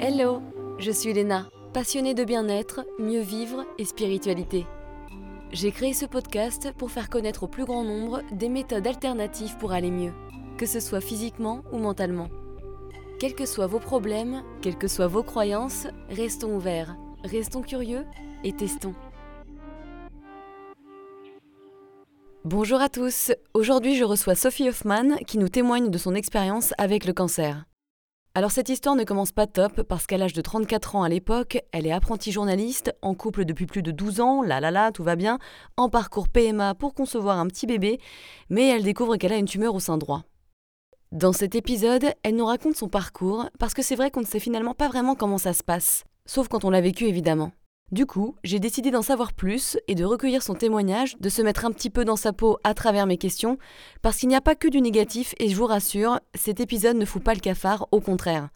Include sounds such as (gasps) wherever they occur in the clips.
Hello, je suis Léna, passionnée de bien-être, mieux vivre et spiritualité. J'ai créé ce podcast pour faire connaître au plus grand nombre des méthodes alternatives pour aller mieux, que ce soit physiquement ou mentalement. Quels que soient vos problèmes, quelles que soient vos croyances, restons ouverts, restons curieux et testons. Bonjour à tous, aujourd'hui je reçois Sophie Hoffman qui nous témoigne de son expérience avec le cancer. Alors cette histoire ne commence pas top parce qu'à l'âge de 34 ans à l'époque, elle est apprentie journaliste, en couple depuis plus de 12 ans, là là là, tout va bien, en parcours PMA pour concevoir un petit bébé, mais elle découvre qu'elle a une tumeur au sein droit. Dans cet épisode, elle nous raconte son parcours parce que c'est vrai qu'on ne sait finalement pas vraiment comment ça se passe, sauf quand on l'a vécu évidemment. Du coup, j'ai décidé d'en savoir plus et de recueillir son témoignage, de se mettre un petit peu dans sa peau à travers mes questions, parce qu'il n'y a pas que du négatif et je vous rassure, cet épisode ne fout pas le cafard, au contraire.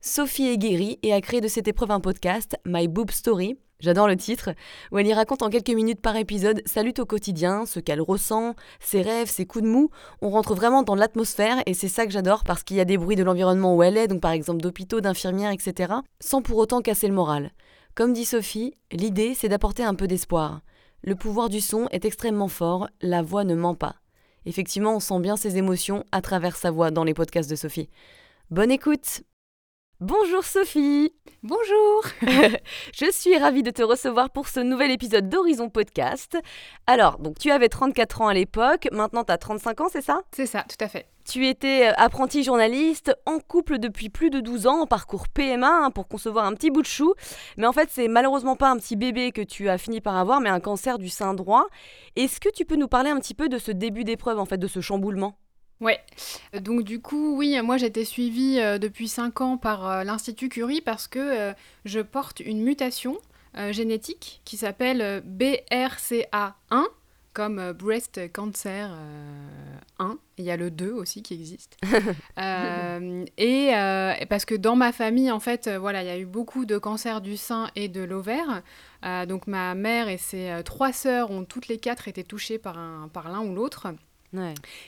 Sophie est guérie et a créé de cette épreuve un podcast, My Boob Story, j'adore le titre, où elle y raconte en quelques minutes par épisode sa lutte au quotidien, ce qu'elle ressent, ses rêves, ses coups de mou. On rentre vraiment dans l'atmosphère et c'est ça que j'adore parce qu'il y a des bruits de l'environnement où elle est, donc par exemple d'hôpitaux, d'infirmières, etc., sans pour autant casser le moral. Comme dit Sophie, l'idée c'est d'apporter un peu d'espoir. Le pouvoir du son est extrêmement fort, la voix ne ment pas. Effectivement, on sent bien ses émotions à travers sa voix dans les podcasts de Sophie. Bonne écoute Bonjour Sophie Bonjour (laughs) Je suis ravie de te recevoir pour ce nouvel épisode d'Horizon Podcast. Alors, donc tu avais 34 ans à l'époque, maintenant tu as 35 ans, c'est ça? C'est ça, tout à fait. Tu étais euh, apprenti journaliste, en couple depuis plus de 12 ans, en parcours PMA hein, pour concevoir un petit bout de chou. Mais en fait, c'est malheureusement pas un petit bébé que tu as fini par avoir, mais un cancer du sein droit. Est-ce que tu peux nous parler un petit peu de ce début d'épreuve, en fait, de ce chamboulement? Ouais, donc du coup, oui, moi j'étais suivie euh, depuis 5 ans par euh, l'Institut Curie parce que euh, je porte une mutation génétique qui s'appelle BRCA1, comme Breast Cancer 1. Il y a le 2 aussi qui existe. (laughs) et parce que dans ma famille, en fait, voilà, il y a eu beaucoup de cancers du sein et de l'ovaire. donc ma mère et ses trois sœurs ont toutes les quatre été touchées par, un, par l'un ou l'autre.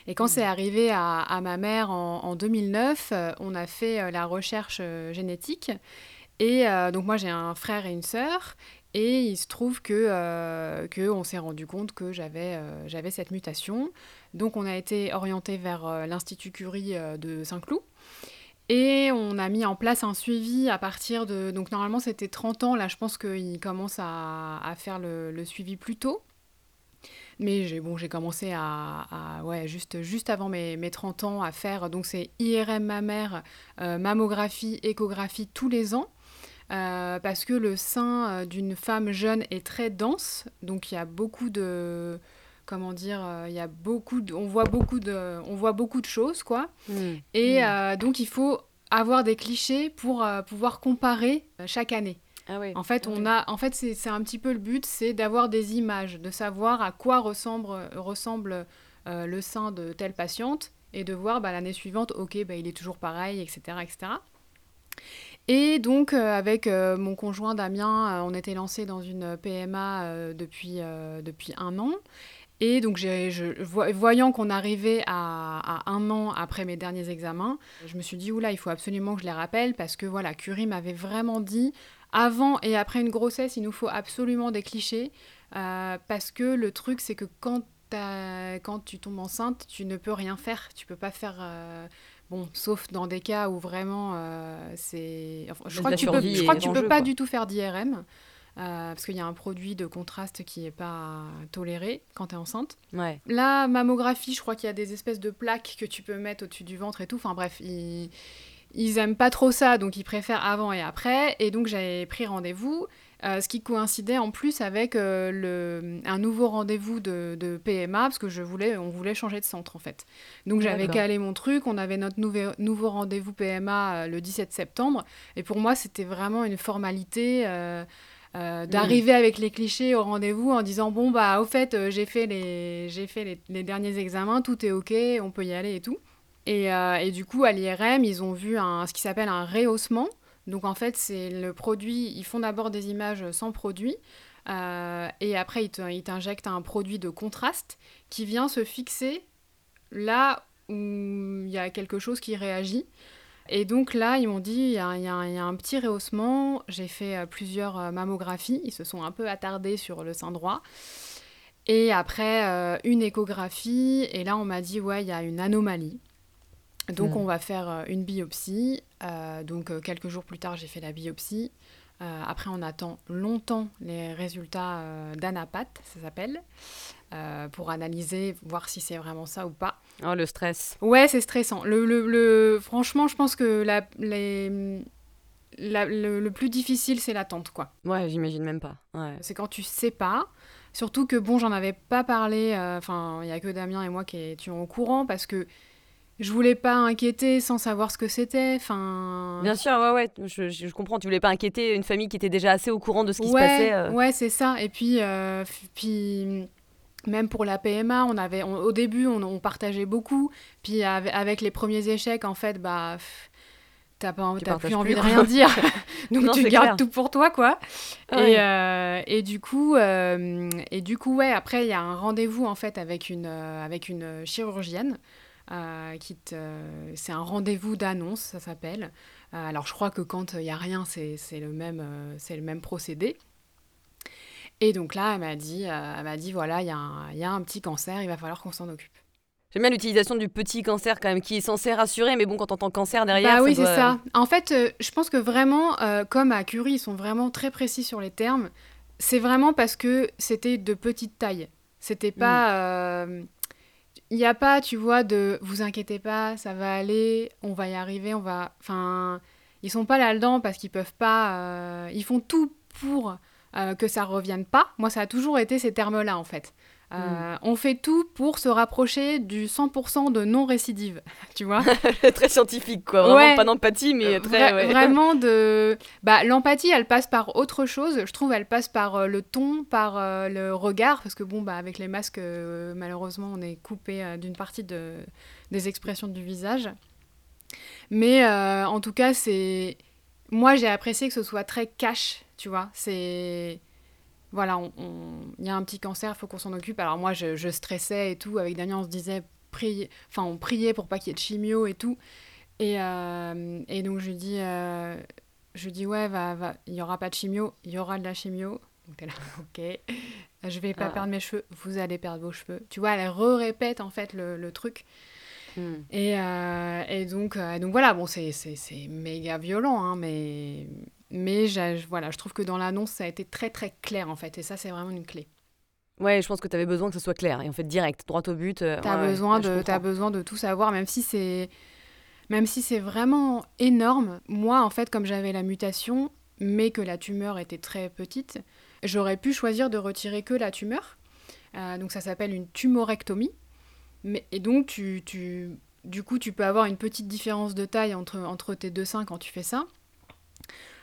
Et quand c'est arrivé à, ma mère en, 2009, euh, on a fait euh, la recherche euh, génétique. Et donc moi j'ai un frère et une sœur. Et il se trouve que, on s'est rendu compte que j'avais j'avais cette mutation. Donc on a été orienté vers l'Institut Curie de Saint-Cloud. Et on a mis en place un suivi à partir de... Donc normalement c'était 30 ans, là je pense qu'il commence à, à faire le, suivi plus tôt. Mais j'ai bon, commencé à, ouais, juste, juste avant mes, mes 30 ans à faire, donc c'est IRM mammaire, euh, mammographie, échographie tous les ans. Euh, parce que le sein euh, d'une femme jeune est très dense, donc il y a beaucoup de comment dire, il y a beaucoup on voit beaucoup de, on voit beaucoup de choses quoi. Mmh. Et mmh. donc il faut avoir des clichés pour pouvoir comparer chaque année. Ah en fait, on a, en fait, c'est un petit peu le but, c'est d'avoir des images, de savoir à quoi ressemble, ressemble euh, le sein de telle patiente et de voir bah, l'année suivante, ok, bah, il est toujours pareil, etc., etc. Et donc, euh, avec euh, mon conjoint Damien, on était lancé dans une PMA depuis, depuis un an. Et donc, voyant qu'on arrivait à, un an après mes derniers examens, je me suis dit, oula, il faut absolument que je les rappelle parce que voilà, Curie m'avait vraiment dit, avant et après une grossesse, il nous faut absolument des clichés. Euh, parce que le truc, c'est que quand, tu tombes enceinte, tu ne peux rien faire. Tu peux pas faire. Euh, bon, sauf dans des cas où vraiment euh, c'est. je, crois que tu peux, je crois que tu peux pas du tout faire d'IRM. parce qu'il y a un produit de contraste qui n'est pas toléré quand tu es enceinte. Ouais. La mammographie, je crois qu'il y a des espèces de plaques que tu peux mettre au-dessus du ventre et tout. Enfin bref, il, ils aiment pas trop ça, donc ils préfèrent avant et après. Et donc j'avais pris rendez-vous, euh, ce qui coïncidait en plus avec euh, le, un nouveau rendez-vous de, de, PMA, parce que je voulais, on voulait changer de centre en fait. Donc j'avais calé mon truc, on avait notre nouveau, nouveau rendez-vous PMA euh, le 17 septembre. Et pour moi, c'était vraiment une formalité. d'arriver avec les clichés au rendez-vous en disant bon bah au fait j'ai fait les j'ai fait les, les derniers examens tout est ok on peut y aller et tout euh, et, du coup, à l'IRM, ils ont vu un, ce qui s'appelle un rehaussement. Donc en fait, c'est le produit, ils font d'abord des images sans produit, euh, et après ils t'injectent un produit de contraste qui vient se fixer là où il y a quelque chose qui réagit. Et donc là, ils m'ont dit, il y, a un petit rehaussement. J'ai fait euh, plusieurs euh, mammographies. Ils se sont un peu attardés sur le sein droit. Et après, une échographie. Et là, on m'a dit, ouais, il y a une anomalie. Donc, hmm. on va faire une biopsie. donc, quelques jours plus tard, j'ai fait la biopsie. après, on attend longtemps les résultats d'anapat, ça s'appelle. Euh, pour analyser, voir si c'est vraiment ça ou pas. Oh, le stress. Ouais, c'est stressant. Le, le, Franchement, je pense que la, les... le, plus difficile, c'est l'attente, quoi. Ouais, j'imagine même pas. C'est quand tu sais pas. Surtout que, bon, j'en avais pas parlé, euh, enfin, il y a que Damien et moi qui étions au courant, parce que je voulais pas inquiéter sans savoir ce que c'était. Enfin. Bien sûr, ouais, ouais, je, je, comprends. Tu voulais pas inquiéter une famille qui était déjà assez au courant de ce qui se passait. Euh. Ouais, c'est ça. Et puis, puis même pour la PMA, on avait, au début, on, partageait beaucoup. Puis avec, les premiers échecs, en fait, bah, t'as pas, plus envie de rien dire. (laughs) (laughs) Donc tu gardes tout pour toi, quoi. Et, euh, et, du coup, euh, et du coup, ouais. Après, il y a un rendez-vous en fait avec une, euh, avec une chirurgienne. Qui c'est un rendez-vous d'annonce, ça s'appelle. alors je crois que quand il y a rien, c'est le même, c'est le même procédé. Et donc là, elle m'a dit, euh, elle m'a dit voilà, il y, y, a un petit cancer, il va falloir qu'on s'en occupe. J'aime bien l'utilisation du petit cancer quand même, qui est censé rassurer, mais bon, quand on entend cancer derrière. Bah oui, c'est ça. En fait, euh, je pense que vraiment, euh, comme à Curie, ils sont vraiment très précis sur les termes. C'est vraiment parce que c'était de petite taille. C'était pas. Mm. Il n'y a pas, tu vois, de vous inquiétez pas, ça va aller, on va y arriver, on va. Enfin, ils sont pas là-dedans parce qu'ils peuvent pas. ils font tout pour euh, que ça revienne pas. Moi, ça a toujours été ces termes-là, en fait. Euh, mm. On fait tout pour se rapprocher du 100% de non-récidive, (laughs) tu vois. (laughs) très scientifique, quoi. Vraiment pas d'empathie, mais très... Vraiment de... Bah, l'empathie, elle passe par autre chose. Je trouve elle passe par euh, le ton, par le regard, parce que bon, bah, avec les masques, malheureusement, on est coupé d'une partie de... des expressions du visage. Mais en tout cas, c'est... Moi, j'ai apprécié que ce soit très cash, tu vois. C'est. Voilà, il y a un petit cancer, il faut qu'on s'en occupe. Alors moi, je, stressais et tout. Avec Damien, on se disait, prier... enfin, on priait pour pas qu'il y ait de chimio et tout. Et, euh, et donc, je dis, euh, je dis ouais, va, va, il y aura pas de chimio, il y aura de la chimio. Donc, t'es là, ok. Je vais pas ah. perdre mes cheveux, vous allez perdre vos cheveux. Tu vois, elle re-répète en fait le, le truc. Hmm. Et, euh, et, donc, donc voilà, bon, c'est méga violent, hein, mais, mais voilà, je trouve que dans l'annonce, ça a été très très clair en fait. Et ça, c'est vraiment une clé. Ouais, je pense que tu avais besoin que ce soit clair et en fait direct, droit au but. Euh, tu as, besoin de, as besoin de tout savoir, même si c'est même si c'est vraiment énorme. Moi, en fait, comme j'avais la mutation, mais que la tumeur était très petite, j'aurais pu choisir de retirer que la tumeur. Euh, donc ça s'appelle une tumorectomie. Mais, et donc, tu, tu, du coup, tu peux avoir une petite différence de taille entre, entre tes deux seins quand tu fais ça.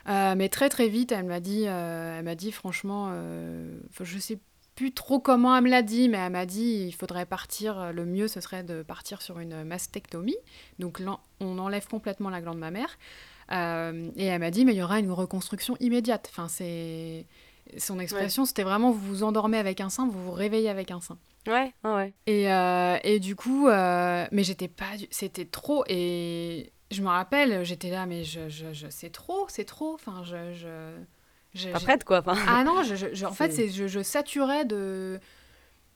Euh, mais très très vite, elle m'a dit, euh, elle m'a dit franchement, euh, je sais plus trop comment elle me l'a dit, mais elle m'a dit il faudrait partir, le mieux ce serait de partir sur une mastectomie. Donc on enlève complètement la glande mammaire. et elle m'a dit mais il y aura une reconstruction immédiate. Enfin c'est son expression, c'était vraiment vous vous endormez avec un sein, vous vous réveillez avec un sein. Ouais, ouais. Et, et du coup, mais j'étais pas, c'était trop et je me rappelle, j'étais là, mais je, je, je c'est trop, c'est trop. Enfin, je. je, pas prête, quoi. Ah non, je, en fait, c'est, je, saturais de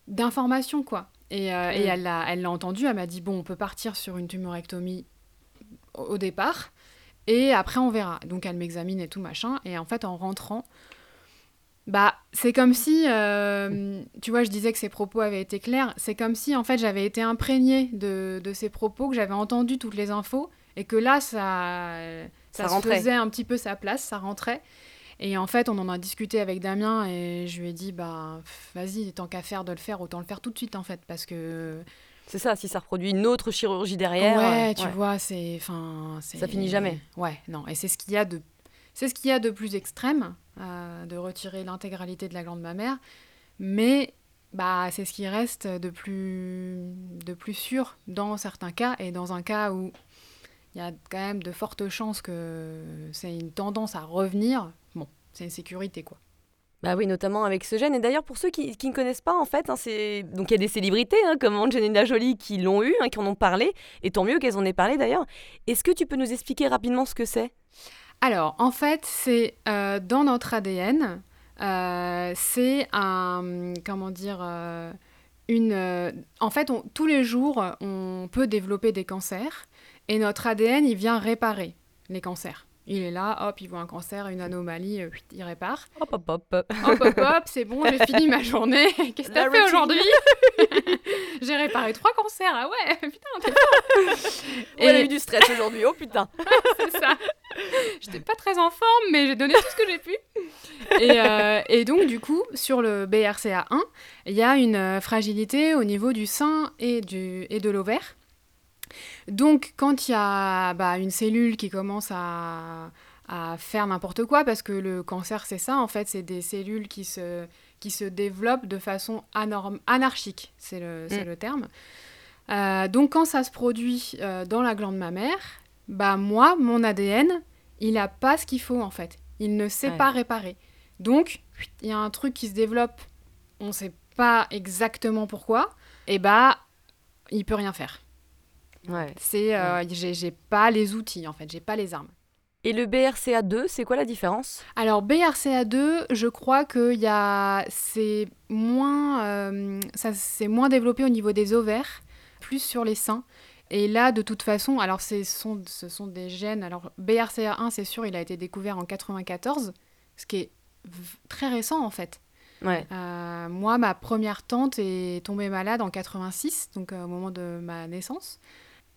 d'informations, quoi. Et, euh, et elle l'a elle l'a entendu, elle m'a dit bon, on peut partir sur une tumorectomie au, départ, et après on verra. Donc elle m'examine et tout machin, et en fait, en rentrant, bah, c'est comme si, euh, tu vois, je disais que ses propos avaient été clairs. C'est comme si, en fait, j'avais été imprégnée de, de ses propos, que j'avais entendu toutes les infos, et que là, ça, ça, faisait un petit peu sa place, ça rentrait. Et en fait, on en a discuté avec Damien et je lui ai dit, bah, vas-y, tant qu'à faire de le faire, autant le faire tout de suite, en fait, parce que... C'est ça, si ça reproduit une autre chirurgie derrière. Ouais, tu vois, c'est... Ça finit jamais. Ouais, non, et c'est ce qu'il y a de... C'est ce qu'il y a de plus extrême, euh, de retirer l'intégralité de la glande mammaire, mais bah, c'est ce qui reste de plus, de plus sûr dans certains cas, et dans un cas où il y a quand même de fortes chances que c'est une tendance à revenir. Bon, c'est une sécurité, quoi. Bah oui, notamment avec ce gène. Et d'ailleurs, pour ceux qui, qui ne connaissent pas, en fait, hein, c'est donc il y a des célébrités hein, comme Angelina Jolie qui l'ont eu, hein, qui en ont parlé, et tant mieux qu'elles en aient parlé d'ailleurs. Est-ce que tu peux nous expliquer rapidement ce que c'est? Alors, en fait, c'est euh, dans notre ADN. euh, c'est un comment dire euh, une. en fait, on- tous les jours, on peut développer des cancers, et notre ADN, il vient réparer les cancers. Il est là, hop, il voit un cancer, une anomalie, euh, il répare. Hop, hop, hop. Hop, hop, hop, c'est bon, j'ai fini ma journée. (laughs) Qu'est-ce que t'as fait aujourd'hui? (laughs) J'ai réparé trois cancers, ah ouais, (laughs) putain, t'es. Et... On a eu du stress aujourd'hui, oh putain. c'est ça. J'étais pas très en forme, mais j'ai donné tout ce que j'ai pu. Et, euh, et donc, du coup, sur le BRCA1, il y a une euh, fragilité au niveau du sein et, du, et de l'ovaire. Donc, quand il y a bah, une cellule qui commence à, à faire n'importe quoi, parce que le cancer, c'est ça, en fait, c'est des cellules qui se, qui se développent de façon anorm- anarchique, c'est le, c'est Mm. le terme. Euh, donc, quand ça se produit euh, dans la glande mammaire, bah moi, mon ADN, il n'a pas ce qu'il faut, en fait. Il ne sait Ouais. pas réparer. Donc, il y a un truc qui se développe, on ne sait pas exactement pourquoi, et bah, il peut rien faire. Ouais. C'est, euh, j'ai, pas les outils en fait, j'ai pas les armes. Et le BRCA2, c'est quoi la différence? Alors BRCA2, je crois que y a, c'est moins, euh, ça c'est moins développé au niveau des ovaires, plus sur les seins. Et là, de toute façon, alors ce sont, ce sont des gènes. Alors BRCA1, c'est sûr, il a été découvert en 94, ce qui est très récent en fait. Ouais. Euh, moi, ma première tante est tombée malade en 86, donc euh, au moment de ma naissance.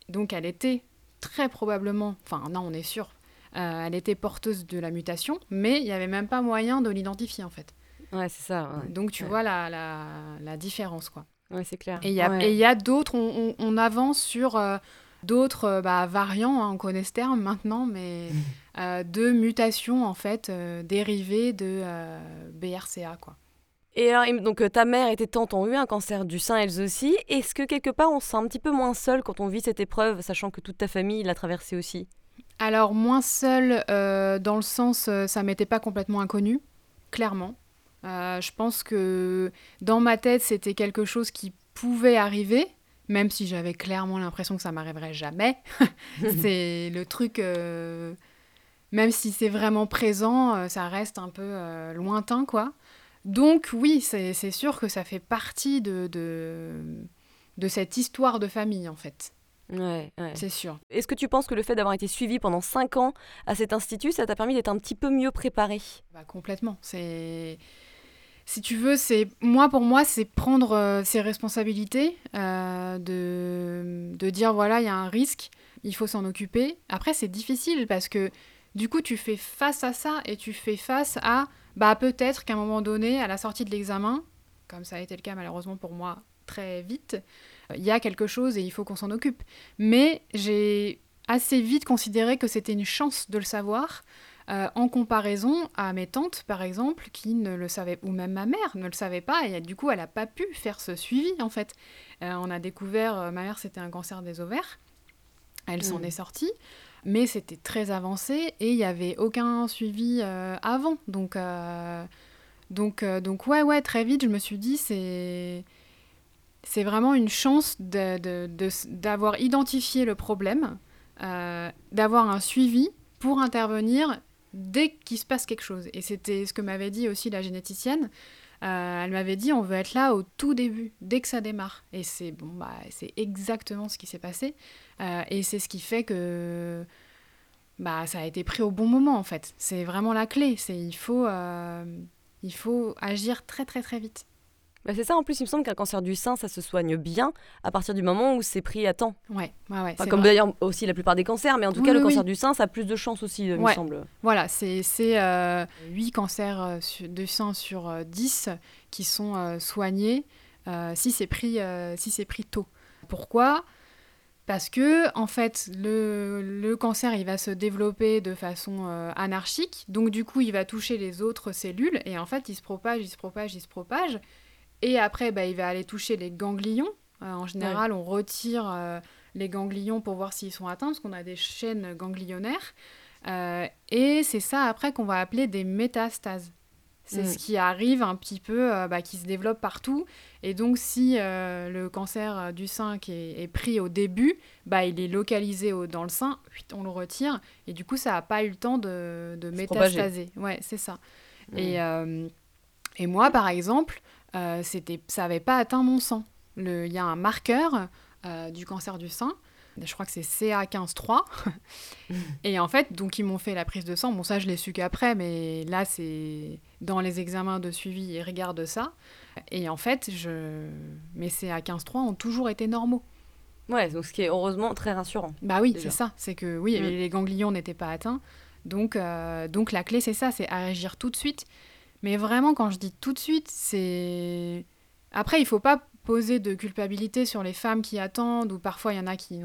Donc elle était très probablement, enfin non, on est sûr, euh, elle était porteuse de la mutation, mais il n'y avait même pas moyen de l'identifier en fait. Ouais, c'est ça. ouais. Donc tu Ouais. vois la, la, la différence quoi. Ouais, c'est clair. Et il y a, Ouais. et il y a d'autres, on, on- on avance sur euh, d'autres euh, bah, variants, hein, on connaît ce terme maintenant, mais (laughs) euh, de mutations en fait euh, dérivées de euh, BRCA quoi. Et alors, il- donc euh, ta mère et tes tantes ont eu un cancer du sein elles aussi. Est-ce que quelque part on se sent un petit peu moins seul quand on vit cette épreuve, sachant que toute ta famille l'a traversée aussi? Alors, moins seule, euh, dans le sens, euh, ça m'était pas complètement inconnu, clairement. Euh, je pense que dans ma tête, c'était quelque chose qui pouvait arriver, même si j'avais clairement l'impression que ça m'arriverait jamais. (laughs) (laughs) c'est le truc, euh, même si c'est vraiment présent, euh, ça reste un peu euh, lointain, quoi. Donc, oui, c'est sûr que ça fait partie de, de, de cette histoire de famille, en fait. Ouais, ouais. C'est sûr. Est-ce que tu penses que le fait d'avoir été suivi pendant 5 ans à cet institut, ça t'a permis d'être un petit peu mieux préparé Bah, complètement. C'est si tu veux, c'est moi pour moi, c'est prendre euh, ses responsabilités, euh, de, de dire voilà, il y a un risque, il faut s'en occuper. Après, c'est difficile parce que du coup, tu fais face à ça et tu fais face à bah peut-être qu'à un moment donné, à la sortie de l'examen, comme ça a été le cas malheureusement pour moi très vite, il y a quelque chose et il faut qu'on s'en occupe. Mais j'ai assez vite considéré que c'était une chance de le savoir euh, en comparaison à mes tantes, par exemple, qui ne le savaient, ou même ma mère ne le savait pas, et du coup, elle n'a pas pu faire ce suivi, en fait. Euh, on a découvert, euh, ma mère, c'était un cancer des ovaires, elle s'en Mm. est sortie, mais c'était très avancé, et il n'y avait aucun suivi euh, avant. Donc, euh, donc, euh, donc, ouais, ouais, très vite, je me suis dit, c'est... C'est vraiment une chance d'avoir identifié le problème, d'avoir un suivi pour intervenir dès qu'il se passe quelque chose. Et c'était ce que m'avait dit aussi la généticienne. Euh, elle m'avait dit on veut être là au tout début, dès que ça démarre. Et c'est bon, bah, c'est exactement ce qui s'est passé. Euh, et c'est ce qui fait que bah, ça a été pris au bon moment en fait. C'est vraiment la clé. C'est il faut euh, il faut agir très très très vite. Bah, C'est ça, en plus, il me semble qu'un cancer du sein, ça se soigne bien à partir du moment où c'est pris à temps. Ouais, ouais, ouais. Enfin, comme d'ailleurs aussi la plupart des cancers, mais en tout Oui, cas, le cancer oui. du sein, ça a plus de chances aussi, il me semble. Voilà, c'est euh, 8 cancers euh, su- de sein sur euh, 10 qui sont euh, soignés euh, si c'est pris, euh, si pris tôt. Pourquoi? Parce que, en fait, le, le cancer, il va se développer de façon euh, anarchique, donc du coup, il va toucher les autres cellules, et en fait, il se propage, il se propage, il se propage, et après, bah, il va aller toucher les ganglions. Euh, en général, on retire euh, les ganglions pour voir s'ils sont atteints, parce qu'on a des chaînes ganglionnaires. Euh, et c'est ça après qu'on va appeler des métastases. C'est Mm. ce qui arrive un petit peu, bah, qui se développe partout. Et donc, si le cancer du sein qui est, est pris au début, bah, il est localisé au- dans le sein, on le retire. Et du coup, ça n'a pas eu le temps de, de Se propager. métastaser. Ouais, c'est ça. Mm. Et, et moi, par exemple, euh, c'était, ça n'avait pas atteint mon sang. Le- Il y a un marqueur euh, du cancer du sein. Je crois que c'est CA15-3. (laughs) et en fait, donc ils m'ont fait la prise de sang. Bon, ça, je l'ai su qu'après, mais là, c'est dans les examens de suivi, ils regardent ça. Et en fait, je... mes CA15-3 ont toujours été normaux. Ouais, donc ce qui est heureusement très rassurant. Bah oui, c'est ça. C'est que oui, Mm. les ganglions n'étaient pas atteints. Donc, euh, donc la clé, c'est ça, c'est agir tout de suite. Mais vraiment, quand je dis tout de suite, c'est... Après, il faut pas poser de culpabilité sur les femmes qui attendent, ou parfois il y en a qui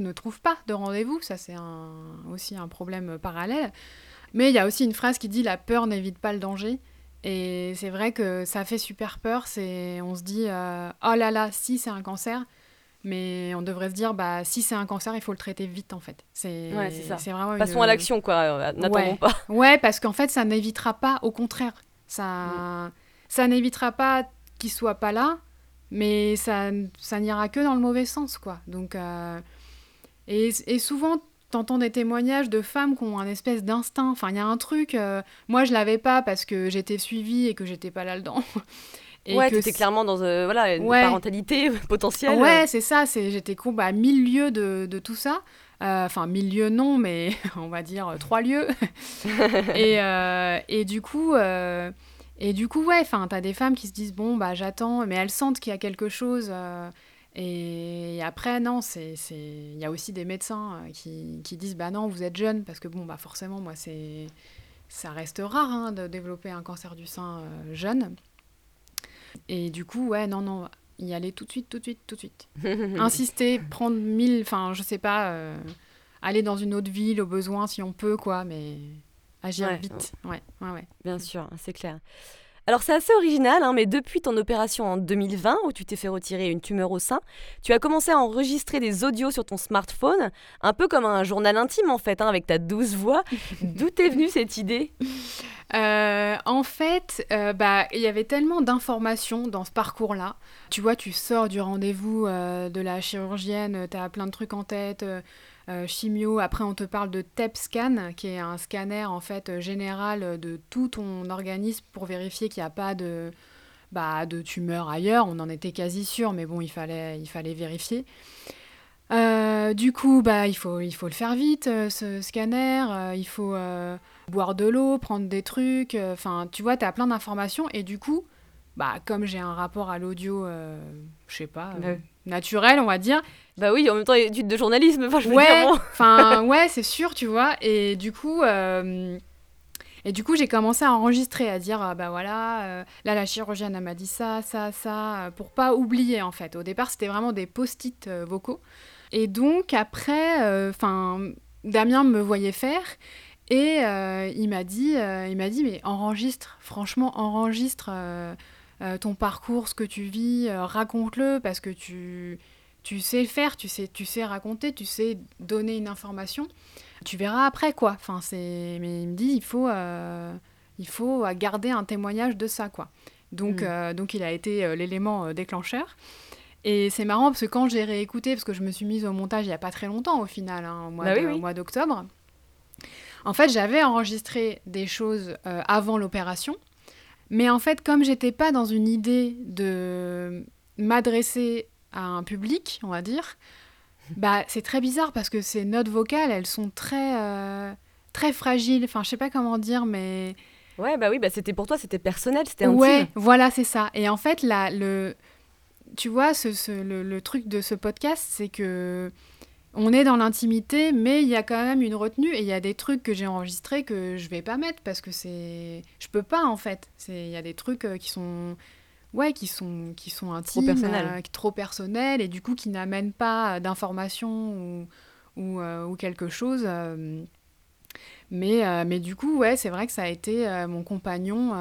ne trouvent pas de rendez-vous. Ça, c'est un- aussi un problème parallèle. Mais il y a aussi une phrase qui dit « la peur n'évite pas le danger ». Et c'est vrai que ça fait super peur. C'est, on se dit euh, oh là là, si c'est un cancer, mais on devrait se dire bah si c'est un cancer, il faut le traiter vite en fait. C'est, Ouais, c'est ça. vraiment Passons une- à l'action, quoi. euh, N'attendons Ouais. pas. Ouais, parce qu'en fait, ça n'évitera pas. Au contraire, ça, ça n'évitera pas qu'il soit pas là, mais ça, ça n'ira que dans le mauvais sens, quoi. Donc, euh, et, et souvent, t'entends des témoignages de femmes qui ont un espèce d'instinct. Enfin, il y a un truc. euh, moi, je l'avais pas parce que j'étais suivie et que j'étais pas là-dedans. (laughs) Et ouais, que t'étais clairement dans euh, voilà, une Ouais. parentalité (laughs) potentielle. Ouais, c'est ça. C'est j'étais con à mille lieues de, de tout ça. Euh, Enfin, mille lieues non, mais (laughs) on va dire euh, trois lieues. (laughs) et, euh, et du coup, et du coup, ouais. Enfin, t'as des femmes qui se disent bon, bah j'attends, mais elles sentent qu'il y a quelque chose. et après, non, c'est, c'est, il y a aussi des médecins qui, qui disent bah non, vous êtes jeune, parce que bon, bah forcément, moi, c'est, ça reste rare hein, de développer un cancer du sein jeune. Et du coup, ouais, non, non, y aller tout de suite, tout de suite, tout de suite. (laughs) Insister, prendre mille, enfin, je sais pas, euh, aller dans une autre ville au besoin si on peut, quoi, mais agir Ouais. vite. Ouais, ouais, ouais. Bien sûr, c'est clair. Alors c'est assez original, hein, mais depuis ton opération en 2020, où tu t'es fait retirer une tumeur au sein, tu as commencé à enregistrer des audios sur ton smartphone, un peu comme un journal intime en fait, hein, avec ta douce voix. (laughs) D'où t'es venue cette idée? Euh, en fait, euh, bah, il y avait tellement d'informations dans ce parcours-là. Tu vois, tu sors du rendez-vous euh, de la chirurgienne, tu as plein de trucs en tête, euh, euh, chimio. Après, on te parle de TEP scan, qui est un scanner en fait euh, général de tout ton organisme pour vérifier qu'il n'y a pas de, bah, de tumeur ailleurs. On en était quasi sûr, mais bon, il fallait, vérifier. Euh, du coup, bah, il, faut, le faire vite, euh, ce scanner. euh, il faut euh, boire de l'eau, prendre des trucs. euh, Enfin, tu vois, tu as plein d'informations. Et du coup, bah, comme j'ai un rapport à l'audio, euh, je sais pas, euh, Ouais. naturel, on va dire. Bah oui, en même temps, études de journalisme, enfin je veux Ouais, enfin, (laughs) ouais, c'est sûr, tu vois. Et du coup. euh, et du coup, j'ai commencé à enregistrer, à dire, ah, bah voilà, euh, là, la chirurgienne, elle m'a dit ça, ça, ça, euh, pour pas oublier, en fait. Au départ, c'était vraiment des post-it euh, vocaux. Et donc, après, euh, enfin, Damien me voyait faire, et euh, il m'a dit, euh, il m'a dit, mais enregistre, franchement, enregistre euh, ton parcours, ce que tu vis, euh, raconte-le, parce que tu, tu sais le faire, tu sais, tu sais raconter, tu sais donner une information. Tu verras après quoi. Enfin, c'est, mais il me dit, il faut, euh, il faut garder un témoignage de ça quoi. Donc, Mm. euh, donc il a été l'élément déclencheur. Et c'est marrant parce que quand j'ai réécouté, parce que je me suis mise au montage il y a pas très longtemps au final, hein, au mois, Bah oui. au mois d'octobre. En fait, j'avais enregistré des choses euh, avant l'opération, mais en fait, comme j'étais pas dans une idée de m'adresser à un public, on va dire, bah c'est très bizarre parce que ces notes vocales, elles sont très euh, très fragiles. Enfin, je sais pas comment dire, mais Ouais, bah oui, bah c'était pour toi, c'était personnel, c'était intime. Ouais, voilà, c'est ça. Et en fait, là, le, tu vois, ce, ce- le, le truc de ce podcast, c'est que on est dans l'intimité, mais il y a quand même une retenue et il y a des trucs que j'ai enregistrés que je vais pas mettre parce que c'est, je peux pas en fait. C'est, il y a des trucs euh, qui sont, ouais, qui sont, qui sont intimes, personnels. euh, trop personnels et du coup qui n'amènent pas euh, d'informations ou ou, euh, ou quelque chose. euh, mais, mais du coup, ouais, c'est vrai que ça a été mon compagnon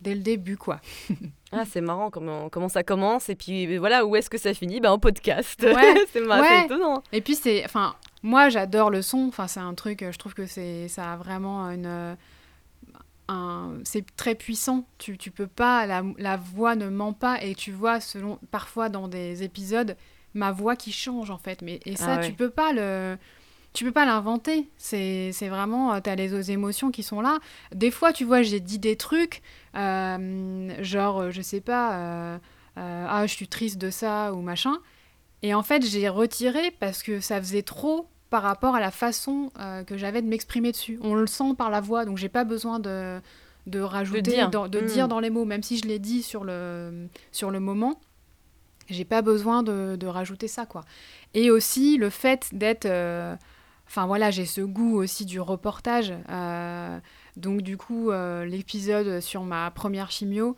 dès le début, quoi. (laughs) Ah, c'est marrant comment, comment ça commence, et puis voilà, où est-ce que ça finit? Bah en podcast. Ouais, (laughs) c'est mar- ouais. étonnant. Et puis, c'est. Enfin, moi, j'adore le son. Enfin, c'est un truc, euh, je trouve que c'est ça a vraiment une, euh, c'est très puissant. Tu, tu peux pas, la, la, voix ne ment pas et tu vois, selon, parfois dans des épisodes, ma voix qui change en fait. Mais, et ça, ah tu peux pas le. Tu peux pas l'inventer. C'est vraiment, euh, tu as les émotions qui sont là. Des fois, tu vois, j'ai dit des trucs, euh, genre, euh, je sais pas, ah, je suis triste de ça ou machin. Et en fait, j'ai retiré parce que ça faisait trop par rapport à la façon que j'avais de m'exprimer dessus. On le sent par la voix, donc j'ai pas besoin de, de rajouter, de, dire. Dans, de dire hmm. dans les mots, même si je l'ai dit sur le, sur le moment. J'ai pas besoin de, de, rajouter ça, quoi. Et aussi le fait d'être. Euh, enfin voilà, j'ai ce goût aussi du reportage. Euh, donc du coup, euh, l'épisode sur ma première chimio,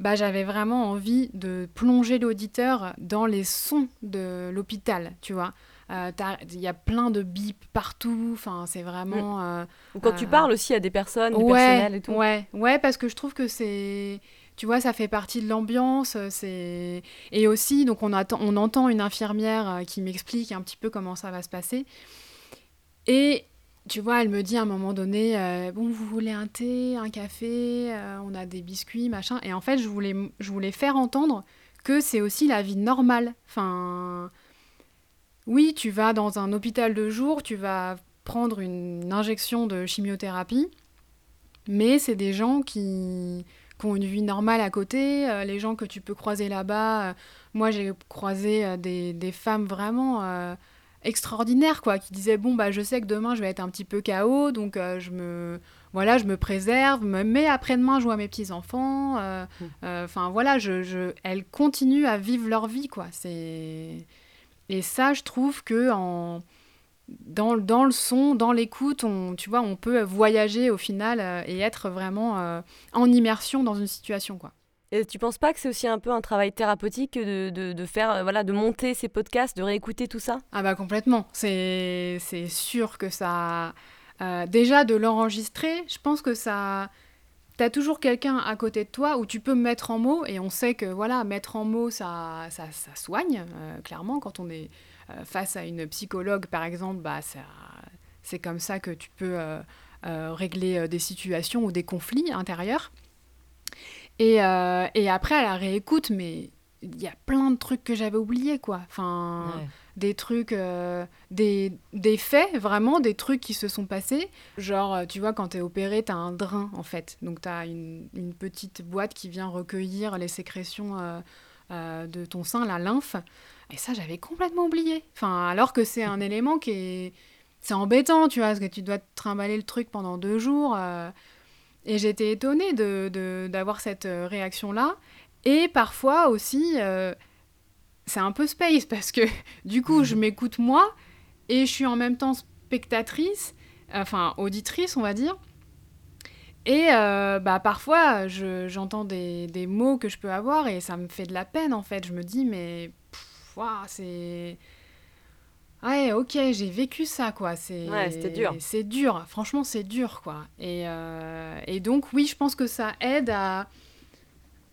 bah, j'avais vraiment envie de plonger l'auditeur dans les sons de l'hôpital, tu vois. Il y a plein de bips partout, enfin c'est vraiment... Mm. Ou quand tu parles aussi à des personnes, du personnel et tout. Ouais, ouais, parce que je trouve que c'est tu vois, ça fait partie de l'ambiance. Euh, c'est et aussi, donc on, attend, on entend une infirmière euh, qui m'explique un petit peu comment ça va se passer. Et tu vois, elle me dit à un moment donné, euh, bon, vous voulez un thé, un café, on a des biscuits, machin. Et en fait, je voulais, faire entendre que c'est aussi la vie normale. Enfin, oui, tu vas dans un hôpital de jour, tu vas prendre une injection de chimiothérapie, mais c'est des gens qui qui ont une vie normale à côté, euh, les gens que tu peux croiser là-bas. Euh, moi, j'ai croisé euh, des, femmes vraiment extraordinaires, quoi, qui disaient bon bah je sais que demain je vais être un petit peu KO, donc je me voilà, je me préserve, mais après-demain je vois mes petits enfants. Mmh. Enfin voilà, je, je, elles continuent à vivre leur vie, quoi. C'est et ça, je trouve que en dans, dans, le son, dans l'écoute, on, tu vois, on peut voyager au final euh, et être vraiment euh, en immersion dans une situation, quoi. Et tu penses pas que c'est aussi un peu un travail thérapeutique de, de, de, faire, euh, voilà, de monter ces podcasts, de réécouter tout ça? Ah bah complètement. C'est sûr que ça... déjà, de l'enregistrer, je pense que ça... T'as toujours quelqu'un à côté de toi où tu peux mettre en mots, et on sait que, voilà, mettre en mots, ça, ça, ça soigne, clairement, quand on est euh, face à une psychologue, par exemple, bah, c'est comme ça que tu peux euh, euh, régler des situations ou des conflits intérieurs. Et, et, après, à la réécoute, mais il y a plein de trucs que j'avais oubliés, quoi. Enfin, des trucs, des, des, faits, vraiment, des trucs qui se sont passés. Genre, tu vois, quand t'es opéré, t'as un drain, en fait. Donc, t'as une, une petite boîte qui vient recueillir les sécrétions de ton sein, la lymphe. Et ça, j'avais complètement oublié. Enfin, alors que c'est un (laughs) élément qui est... C'est embêtant, tu vois, parce que tu dois te trimballer le truc pendant deux jours. Euh, et j'étais étonnée d'avoir de, cette euh, réaction-là. Et parfois aussi, euh, c'est un peu space, parce que (laughs) du coup, je m'écoute moi, et je suis en même temps spectatrice, enfin auditrice, on va dire. Et bah, parfois, j'entends des, des, mots que je peux avoir et ça me fait de la peine en fait. Je me dis, mais c'est. Ouais, ok, j'ai vécu ça, quoi. C'est, ouais, c'était dur. C'est dur, franchement, c'est dur, quoi. Et, euh, et, donc, oui, je pense que ça aide à.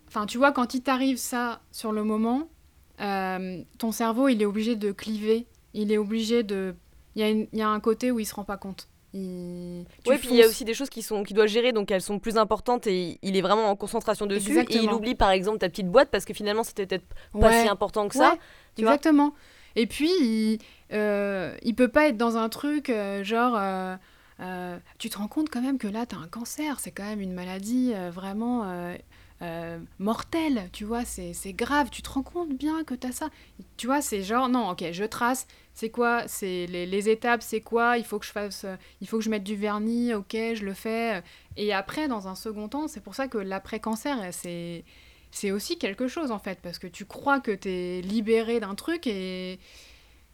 Enfin, tu vois, quand il t'arrive ça sur le moment, euh, ton cerveau, il est obligé de cliver. Il est obligé de. Il y, a il y a un côté où il se rend pas compte. Oui, puis il y a aussi des choses qui sont qui doit gérer, donc elles sont plus importantes et il est vraiment en concentration dessus. Et il oublie par exemple ta petite boîte parce que finalement c'était peut-être pas si important que ça. exactement. et puis il, euh, il peut pas être dans un truc euh, genre. Euh, tu te rends compte quand même que là, tu as un cancer, c'est quand même une maladie vraiment euh, mortel, tu vois, c'est grave, tu te rends compte bien que tu as ça. Tu vois, c'est genre, non, ok, je trace, c'est quoi, c'est les, les, étapes, c'est quoi, il faut que je fasse, euh, il faut que je mette du vernis, ok, je le fais. Et après, dans un second temps, c'est pour ça que l'après-cancer, c'est c'est aussi quelque chose en fait, parce que tu crois que tu es libéré d'un truc et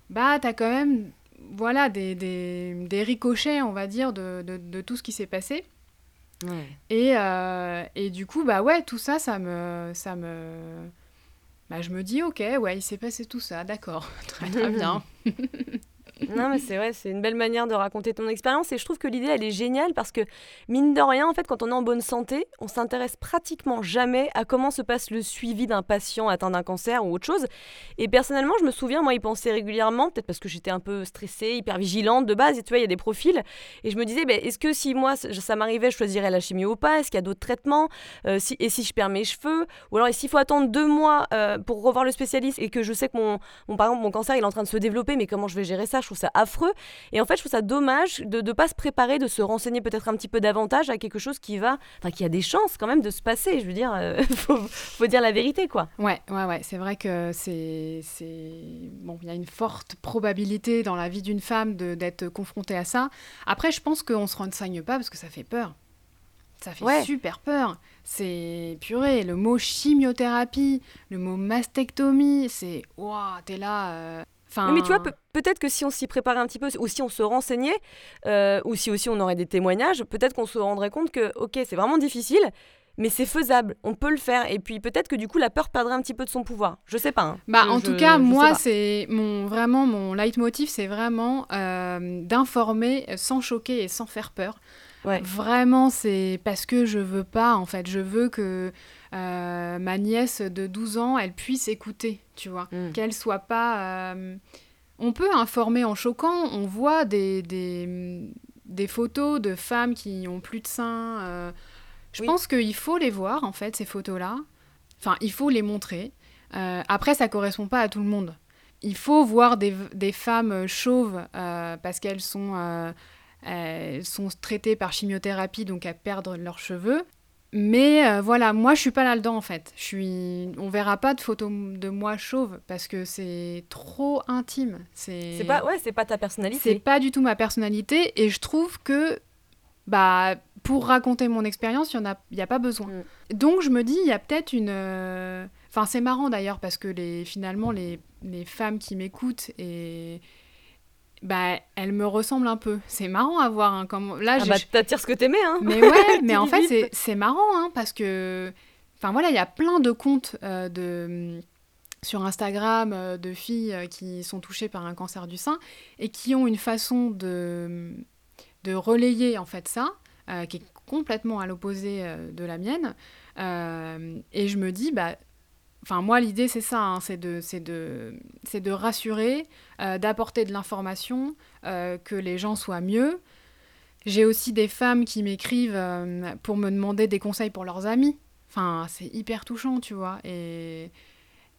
bah, tu as quand même, voilà, des, des, des, ricochets, on va dire, de, de, de tout ce qui s'est passé. Et, euh, et du coup, bah ouais, tout ça, ça me. Ça me... Bah, je me dis, ok, ouais, il s'est passé tout ça, d'accord, très (laughs) très bien. (laughs) non, mais c'est vrai, c'est une belle manière de raconter ton expérience. Et je trouve que l'idée, elle est géniale parce que, mine de rien, en fait, quand on est en bonne santé, on s'intéresse pratiquement jamais à comment se passe le suivi d'un patient atteint d'un cancer ou autre chose. Et personnellement, je me souviens, moi, y penser régulièrement, peut-être parce que j'étais un peu stressée, hyper vigilante de base, et tu vois, il y a des profils. Et je me disais, ben, est-ce que si moi, ça m'arrivait, je choisirais la chimio ou pas? Est-ce qu'il y a d'autres traitements? Euh, Et si je perds mes cheveux? Ou alors, s'il faut attendre deux mois euh, pour revoir le spécialiste et que je sais que mon, mon, par exemple, mon cancer, il est en train de se développer, mais comment je vais gérer ça? Trouve ça affreux. Et en fait, je trouve ça dommage de ne pas se préparer, de se renseigner peut-être un petit peu davantage à quelque chose qui va, enfin, qui a des chances quand même de se passer. Je veux dire, euh, (laughs) faut, faut, dire la vérité, quoi. Ouais, ouais, ouais. C'est vrai que c'est, c'est, bon, il y a une forte probabilité dans la vie d'une femme d'être confrontée à ça. Après, je pense qu'on se renseigne pas parce que ça fait peur. Ça fait super peur. C'est purée, le mot chimiothérapie, le mot mastectomie, c'est waouh, t'es là. Euh, mais tu vois, peut-être que si on s'y préparait un petit peu, ou si on se renseignait, euh, ou si aussi on aurait des témoignages, peut-être qu'on se rendrait compte que, ok, c'est vraiment difficile, mais c'est faisable, on peut le faire. Et puis peut-être que du coup, la peur perdrait un petit peu de son pouvoir. Je sais pas. Hein. Bah, en tout cas, moi, c'est mon vraiment mon leitmotiv, c'est vraiment euh, d'informer sans choquer et sans faire peur. Vraiment, c'est parce que je veux pas, en fait. Je veux que euh, ma nièce de 12 ans, elle puisse écouter, tu vois. Mm. Qu'elle soit pas... Euh, on peut informer en choquant, on voit des, des, des, photos de femmes qui ont plus de seins. Euh. Je pense qu'il faut les voir, en fait, ces photos-là. Enfin, il faut les montrer. après, ça correspond pas à tout le monde. Il faut voir des, des femmes chauves parce qu'elles sont elles sont traitées par chimiothérapie, donc à perdre leurs cheveux. Mais euh, voilà, moi je suis pas là-dedans en fait. Je suis, on verra pas de photos de moi chauve parce que c'est trop intime. C'est pas, ouais, c'est pas ta personnalité. C'est pas du tout ma personnalité et je trouve que, bah, pour raconter mon expérience, il y en a, y a pas besoin. Mm. Donc je me dis, il y a peut-être une, euh, enfin c'est marrant d'ailleurs parce que les, finalement les, les femmes qui m'écoutent et bah, elle me ressemble un peu. C'est marrant à voir. Hein, comme... Là, ah bah, t'attires ce que t'aimais. Hein. Mais ouais, (laughs) mais en fait, c'est marrant hein, parce que. Enfin voilà, il y a plein de comptes euh, de sur Instagram euh, de filles euh, qui sont touchées par un cancer du sein et qui ont une façon de, de relayer en fait ça, qui est complètement à l'opposé de la mienne. et je me dis, bah, Enfin, moi, l'idée, c'est ça, hein, c'est de, de, rassurer, euh, d'apporter de l'information, euh, que les gens soient mieux. J'ai aussi des femmes qui m'écrivent euh, pour me demander des conseils pour leurs amis. Enfin, c'est hyper touchant, tu vois. Et,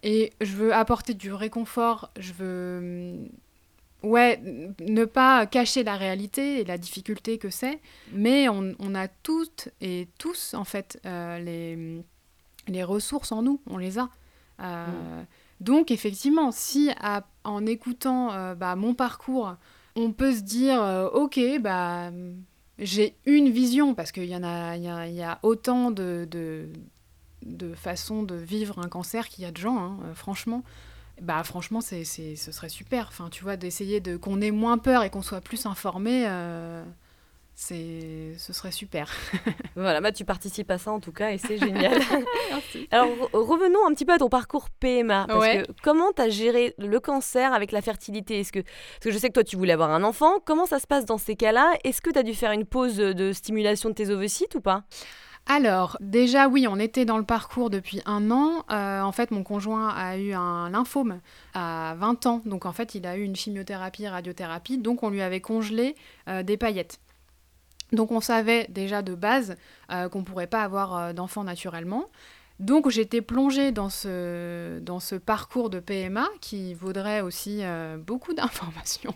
et je veux apporter du réconfort, je veux... Ouais, ne pas cacher la réalité et la difficulté que c'est, mais on, on, a toutes et tous, en fait, les les ressources en nous, on les a. Euh, mm. Donc effectivement, si en écoutant euh, bah, mon parcours, on peut se dire, euh, ok, bah, j'ai une vision, parce qu'il y, en a, y, a, autant de, de, façons de vivre un cancer qu'il y a de gens, hein, franchement. Bah franchement, c'est, ce serait super. Enfin, tu vois, d'essayer de qu'on ait moins peur et qu'on soit plus informé c'est ce serait super. (laughs) voilà, bah, tu participes à ça en tout cas et c'est (laughs) génial. Alors revenons un petit peu à ton parcours PMA. Parce que comment tu as géré le cancer avec la fertilité? Est-ce que, parce que je sais que toi tu voulais avoir un enfant, comment ça se passe dans ces cas-là? Est-ce que tu as dû faire une pause de stimulation de tes ovocytes ou pas? Alors, déjà, oui, on était dans le parcours depuis un an. Euh, en fait, mon conjoint a eu un lymphome à 20 ans. Donc, en fait, il a eu une chimiothérapie, radiothérapie. Donc, on lui avait congelé euh, des paillettes. Donc on savait déjà de base euh, qu'on ne pourrait pas avoir euh, d'enfants naturellement. Donc j'étais plongée dans ce, dans ce parcours de PMA qui vaudrait aussi euh, beaucoup (laughs) d'informations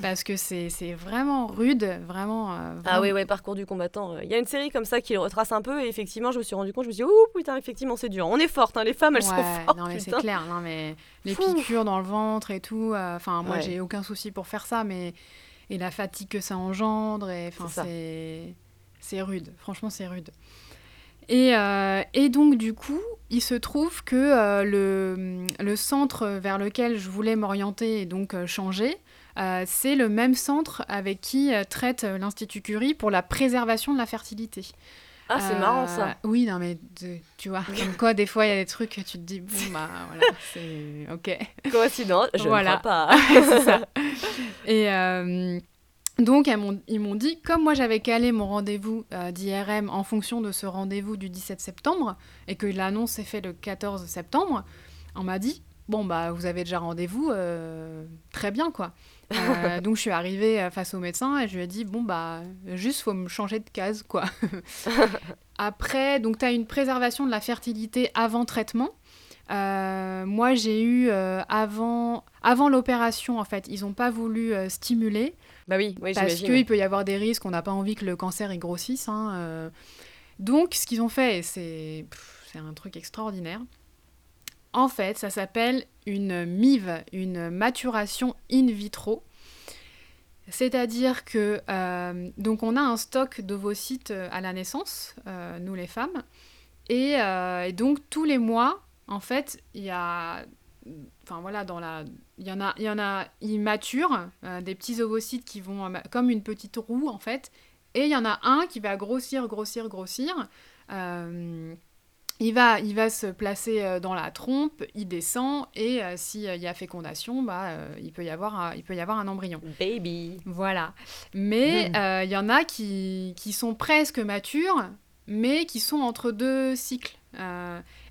parce que c'est vraiment rude, vraiment, Ah oui, ouais, parcours du combattant. Il y a une série comme ça qui le retrace un peu et effectivement je me suis rendu compte, je me suis dit, oh putain, effectivement c'est dur. On est forte, hein, les femmes elles sont fortes. Non mais c'est clair, non, mais les piqûres dans le ventre et tout, enfin moi j'ai aucun souci pour faire ça, mais et la fatigue que ça engendre. Et enfin, c'est rude. Franchement, c'est rude. Et, euh, et, donc, du coup, il se trouve que euh, le, le, centre vers lequel je voulais m'orienter et donc euh, changer, c'est le même centre avec qui traite l'Institut Curie pour la préservation de la fertilité. Ah, c'est marrant ça. Oui, non, mais tu vois, (laughs) comme quoi, des fois, il y a des trucs que tu te dis, bon, bah (laughs) voilà, c'est ok. Coïncidence, je voilà. ne crois pas. (laughs) c'est ça. et donc, ils m'ont dit, comme moi j'avais calé mon rendez-vous d'IRM en fonction de ce rendez-vous du 17 septembre, et que l'annonce s'est faite le 14 septembre, on m'a dit, bon, bah, vous avez déjà rendez-vous, très bien, quoi. Euh, (laughs) donc je suis arrivée euh, face au médecin et je lui ai dit bon bah juste faut me changer de case quoi. (laughs) Après donc tu as une préservation de la fertilité avant traitement. Euh, moi j'ai eu avant avant l'opération en fait, ils n'ont pas voulu stimuler. Bah oui, oui parce qu'il peut y avoir des risques, on n'a pas envie que le cancer y grossisse. Hein, donc ce qu'ils ont fait, c'est c'est un truc extraordinaire. En fait, ça s'appelle une MIV, une maturation in vitro. C'est-à-dire que euh, donc on a un stock d'ovocytes euh, à la naissance, euh, nous les femmes, et, donc tous les mois, en fait, il y a, enfin voilà, dans la, il y en a, il y en a, des petits ovocytes qui vont comme une petite roue en fait, et il y en a un qui va grossir, grossir, grossir. Il va, il va se placer euh, dans la trompe, il descend et euh, s'il y a fécondation, bah, euh, il, peut y avoir un, il peut y avoir un embryon. Baby. Voilà. Mais il y en a qui, qui, sont presque matures, mais qui sont entre deux cycles.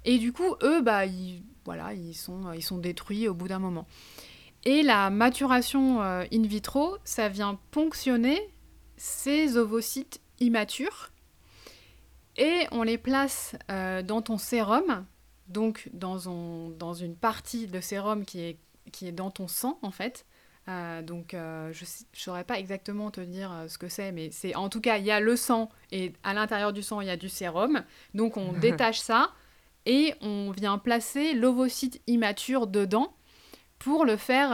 et du coup, eux, bah, ils, voilà, ils, sont, ils sont détruits au bout d'un moment. Et la maturation in vitro, ça vient ponctionner ces ovocytes immatures et on les place euh, dans ton sérum, donc dans, dans, une partie de sérum qui est, qui est dans ton sang en fait. Euh, donc euh, je ne saurais pas exactement te dire ce que c'est, mais c'est en tout cas il y a le sang et à l'intérieur du sang il y a du sérum. Donc on (laughs) détache ça et on vient placer l'ovocyte immature dedans pour le faire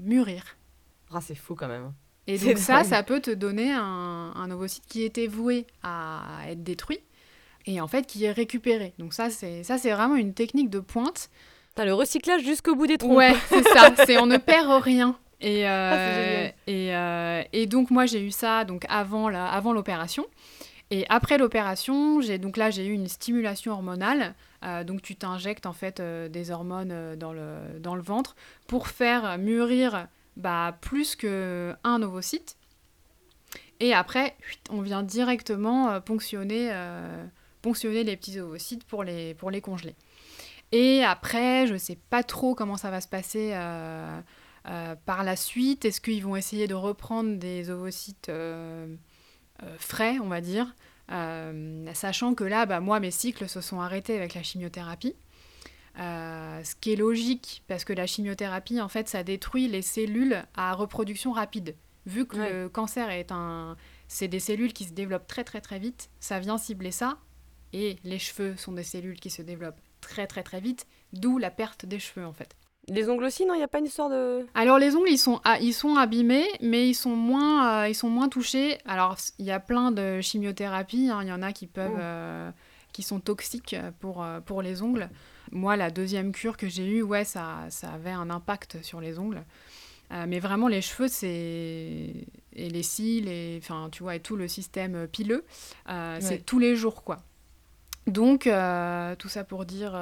mûrir. Ah, c'est fou quand même. Et donc ça, ça peut te donner un, un, ovocyte qui était voué à être détruit et en fait qui est récupéré. Donc ça, c'est ça, c'est vraiment une technique de pointe. T'as le recyclage jusqu'au bout des troncs. Ouais, c'est ça. (laughs) C'est on ne perd rien. Et, euh, ah, et, euh, et, donc moi j'ai eu ça donc avant la, avant l'opération. Et après l'opération, j'ai donc là j'ai eu une stimulation hormonale. Euh, donc tu t'injectes en fait des hormones dans le, dans le ventre pour faire mûrir bah, plus qu'un ovocyte. Et après, on vient directement euh, ponctionner, euh, ponctionner les petits ovocytes pour les, pour les congeler. Et après, je ne sais pas trop comment ça va se passer euh, par la suite. Est-ce qu'ils vont essayer de reprendre des ovocytes frais, on va dire Sachant que là, bah, moi, mes cycles se sont arrêtés avec la chimiothérapie. Euh, ce qui est logique, parce que la chimiothérapie, en fait, ça détruit les cellules à reproduction rapide. Vu que le cancer est un... C'est des cellules qui se développent très très très vite, ça vient cibler ça, et les cheveux sont des cellules qui se développent très très très vite, d'où la perte des cheveux en fait. Les ongles aussi, non Il n'y a pas une histoire de... Alors les ongles, ils sont, ils sont abîmés, mais ils sont, moins, euh, ils sont moins touchés. Alors il y a plein de chimiothérapies, hein. il y en a qui peuvent... Oh. Euh, qui sont toxiques pour, pour les ongles. Moi, la deuxième cure que j'ai eue, ouais, ça, ça avait un impact sur les ongles. Euh, mais vraiment, les cheveux, c'est. Et les cils, et... Enfin, tu vois, et tout le système pileux, euh, c'est tous les jours, quoi. Donc, euh, tout ça pour dire.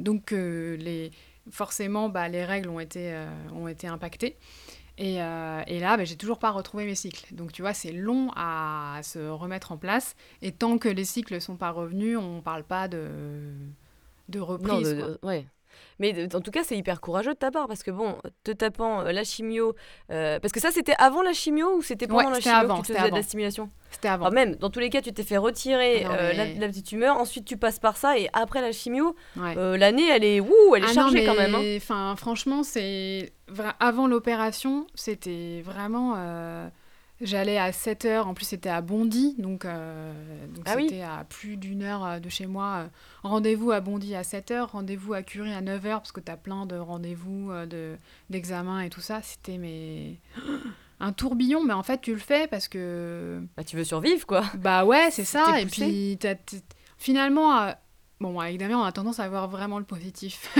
donc, les... forcément, bah, les règles ont été, ont été impactées. Et, et, là, bah, j'ai toujours pas retrouvé mes cycles. Donc, tu vois, c'est long à se remettre en place. Et tant que les cycles ne sont pas revenus, on parle pas de de reprise. ouais. Mais en tout cas, c'est hyper courageux de ta part parce que bon, te tapant euh, la chimio, euh, parce que ça c'était avant la chimio ou c'était pendant la chimio avant, que tu faisais de la stimulation C'était avant. même, dans tous les cas, tu t'es fait retirer ah euh, la, petite tumeur, ensuite tu passes par ça et après la chimio, l'année elle est ouh, elle est ah chargée quand même. Hein. Enfin, franchement, c'est avant l'opération, c'était vraiment J'allais à 7 heures, en plus c'était à Bondy, donc, euh, ah c'était à plus d'une heure euh, de chez moi. Euh, rendez-vous à Bondy à 7 heures, rendez-vous à Curie à 9 heures, parce que tu as plein de rendez-vous, de, d'examens et tout ça. C'était mais... (gasps) un tourbillon, mais en fait tu le fais parce que... Bah, tu veux survivre quoi. (laughs) Bah ouais, c'est ça. Et puis finalement... Bon, évidemment, on a tendance à voir vraiment le positif.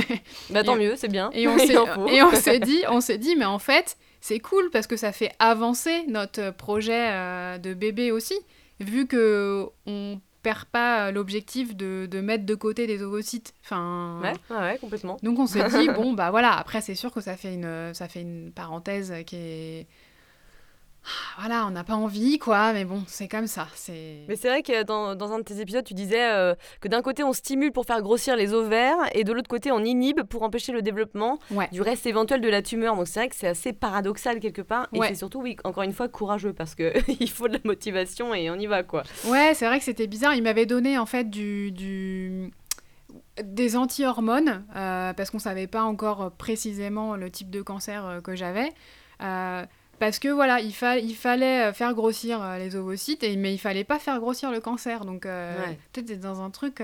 bah tant mieux, c'est bien. Et on (laughs) s'est, et on s'est dit, on s'est dit, mais en fait, c'est cool parce que ça fait avancer notre projet euh, de bébé aussi, vu que on perd pas l'objectif de, de, mettre de côté des ovocytes. Enfin, ouais, ouais, complètement. Donc on s'est dit, (laughs) bon, bah voilà, après c'est sûr que ça fait une, ça fait une parenthèse qui est voilà, on n'a pas envie, quoi, mais bon, c'est comme ça. C'est... Mais c'est vrai que dans, dans, un de tes épisodes, tu disais euh, que d'un côté, on stimule pour faire grossir les ovaires, et de l'autre côté, on inhibe pour empêcher le développement du reste éventuel de la tumeur. Donc c'est vrai que c'est assez paradoxal quelque part, et c'est surtout, oui, encore une fois, courageux, parce qu'il (laughs) faut de la motivation et on y va, quoi. Ouais, c'est vrai que c'était bizarre. Il m'avait donné, en fait, du... du des anti-hormones, euh, parce qu'on ne savait pas encore précisément le type de cancer euh, que j'avais. Parce que voilà, il, il fallait euh, faire grossir euh, les ovocytes, et, mais il fallait pas faire grossir le cancer. Donc euh, peut-être dans un truc...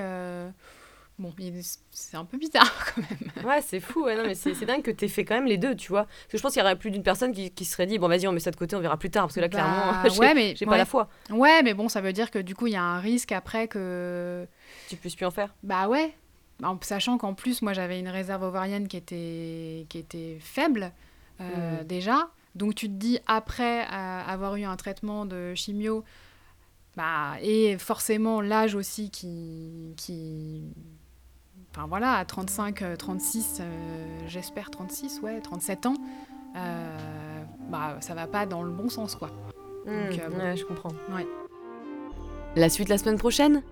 Bon, c'est un peu bizarre (laughs) quand même. Ouais, c'est fou. non, mais c'est dingue que tu aies fait quand même les deux, tu vois. Parce que je pense qu'il y aurait plus d'une personne qui, qui, serait dit bon, vas-y, on met ça de côté, on verra plus tard. Parce que là, clairement, (laughs) j'ai ouais, mais, pas la foi. Ouais, mais bon, ça veut dire que du coup, il y a un risque après que. Tu puisses plus en faire Bah ouais. En sachant qu'en plus, moi, j'avais une réserve ovarienne qui était, qui était faible mmh. déjà. Donc tu te dis, après euh, avoir eu un traitement de chimio, bah, et forcément l'âge aussi qui, qui... Enfin voilà, à 35, 36, euh, euh, j'espère 36, ouais, 37 ans, bah, ça va pas dans le bon sens, quoi. Mmh, ouais, je comprends. Ouais. La suite la semaine prochaine?